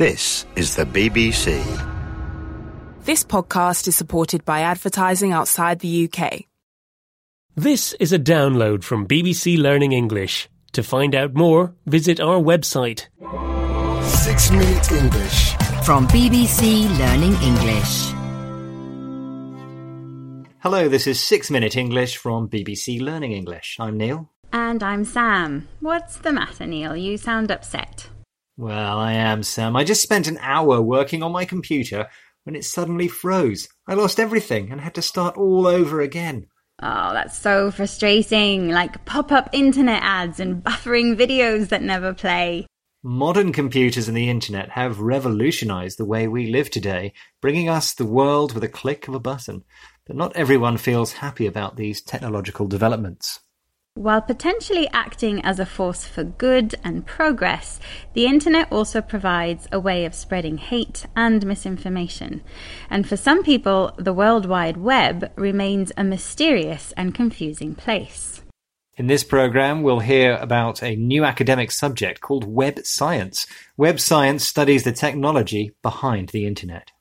This is the BBC. This podcast is supported by advertising outside the UK. This is a download from BBC Learning English. To find out more, visit our website. Six Minute English. From BBC Learning English. Hello, this is 6 Minute English from BBC Learning English. I'm Neil. And I'm Sam. What's the matter, Neil? You sound upset. Well, I am Sam. I just spent an hour working on my computer when it suddenly froze. I lost everything and had to start all over again. Oh, that's so frustrating. Like pop up internet ads and buffering videos that never play. Modern computers and the internet have revolutionized the way we live today, bringing us the world with a click of a button. But not everyone feels happy about these technological developments. While potentially acting as a force for good and progress, the internet also provides a way of spreading hate and misinformation. And for some people, the World Wide Web remains a mysterious and confusing place. In this program, we'll hear about a new academic subject called web science. Web science studies the technology behind the internet.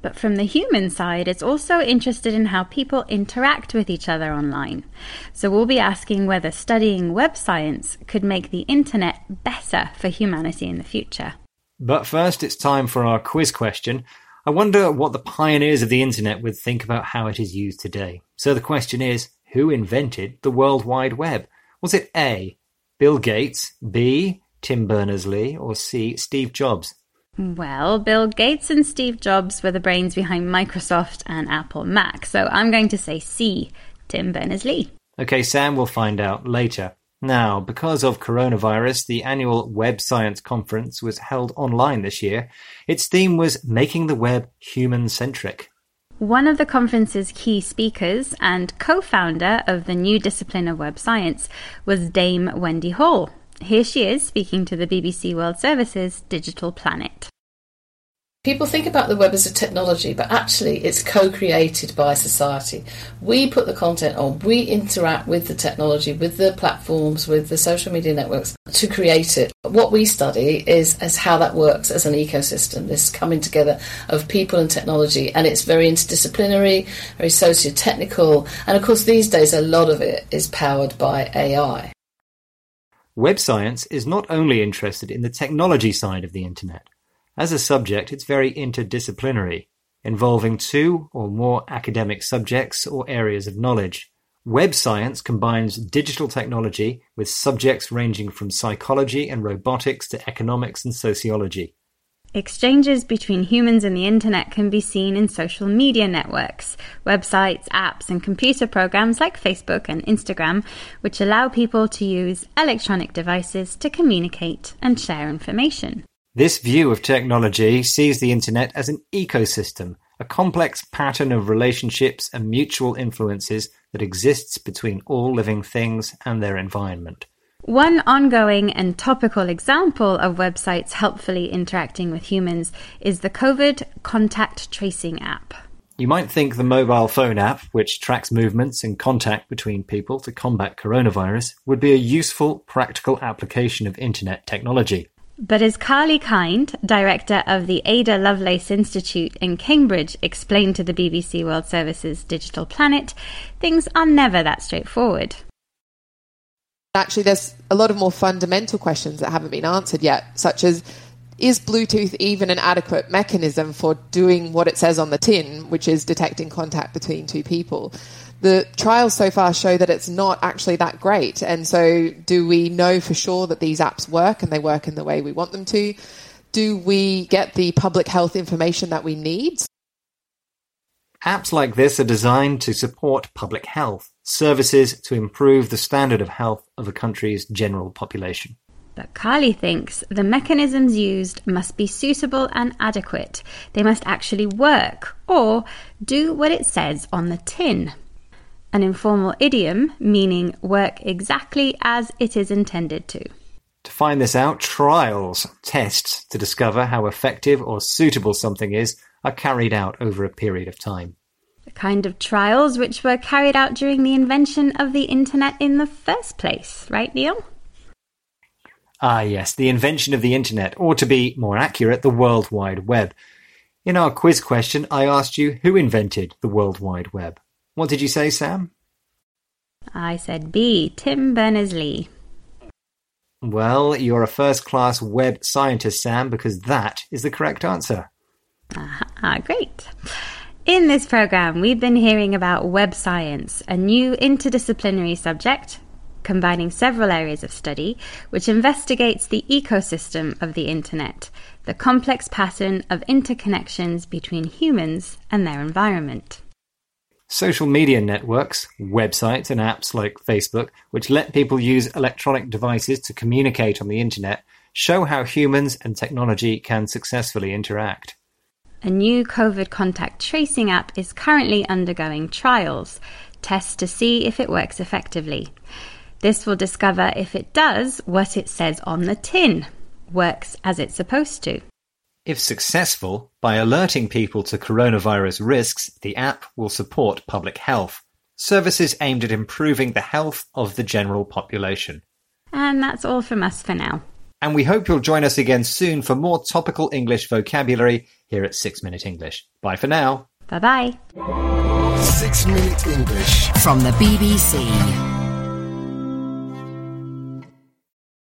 But from the human side, it's also interested in how people interact with each other online. So we'll be asking whether studying web science could make the internet better for humanity in the future. But first, it's time for our quiz question. I wonder what the pioneers of the internet would think about how it is used today. So the question is who invented the World Wide Web? Was it A. Bill Gates, B. Tim Berners Lee, or C. Steve Jobs? Well, Bill Gates and Steve Jobs were the brains behind Microsoft and Apple Mac, so I'm going to say C, Tim Berners Lee. Okay, Sam, we'll find out later. Now, because of coronavirus, the annual Web Science Conference was held online this year. Its theme was Making the Web Human Centric. One of the conference's key speakers and co founder of the new discipline of web science was Dame Wendy Hall. Here she is speaking to the BBC World Service's Digital Planet. People think about the web as a technology, but actually it's co created by society. We put the content on, we interact with the technology, with the platforms, with the social media networks to create it. What we study is, is how that works as an ecosystem, this coming together of people and technology, and it's very interdisciplinary, very socio technical, and of course, these days a lot of it is powered by AI. Web science is not only interested in the technology side of the internet. As a subject, it's very interdisciplinary, involving two or more academic subjects or areas of knowledge. Web science combines digital technology with subjects ranging from psychology and robotics to economics and sociology. Exchanges between humans and the internet can be seen in social media networks, websites, apps, and computer programs like Facebook and Instagram, which allow people to use electronic devices to communicate and share information. This view of technology sees the internet as an ecosystem, a complex pattern of relationships and mutual influences that exists between all living things and their environment. One ongoing and topical example of websites helpfully interacting with humans is the COVID contact tracing app. You might think the mobile phone app, which tracks movements and contact between people to combat coronavirus, would be a useful, practical application of internet technology. But as Carly Kind, director of the Ada Lovelace Institute in Cambridge, explained to the BBC World Service's Digital Planet, things are never that straightforward. Actually, there's a lot of more fundamental questions that haven't been answered yet, such as is Bluetooth even an adequate mechanism for doing what it says on the tin, which is detecting contact between two people? The trials so far show that it's not actually that great. And so, do we know for sure that these apps work and they work in the way we want them to? Do we get the public health information that we need? Apps like this are designed to support public health, services to improve the standard of health of a country's general population. But Carly thinks the mechanisms used must be suitable and adequate. They must actually work or do what it says on the tin. An informal idiom meaning work exactly as it is intended to. To find this out, trials, tests to discover how effective or suitable something is, are carried out over a period of time. The kind of trials which were carried out during the invention of the internet in the first place, right, Neil? Ah, yes, the invention of the internet, or to be more accurate, the World Wide Web. In our quiz question, I asked you who invented the World Wide Web. What did you say, Sam? I said B. Tim Berners Lee. Well, you're a first class web scientist, Sam, because that is the correct answer. Ah, great. In this program, we've been hearing about web science, a new interdisciplinary subject combining several areas of study, which investigates the ecosystem of the internet, the complex pattern of interconnections between humans and their environment. Social media networks, websites, and apps like Facebook, which let people use electronic devices to communicate on the internet, show how humans and technology can successfully interact. A new COVID contact tracing app is currently undergoing trials, tests to see if it works effectively. This will discover if it does what it says on the tin, works as it's supposed to. If successful, by alerting people to coronavirus risks, the app will support public health, services aimed at improving the health of the general population. And that's all from us for now. And we hope you'll join us again soon for more topical English vocabulary here at 6 Minute English. Bye for now. Bye bye. 6 Minute English. From the BBC.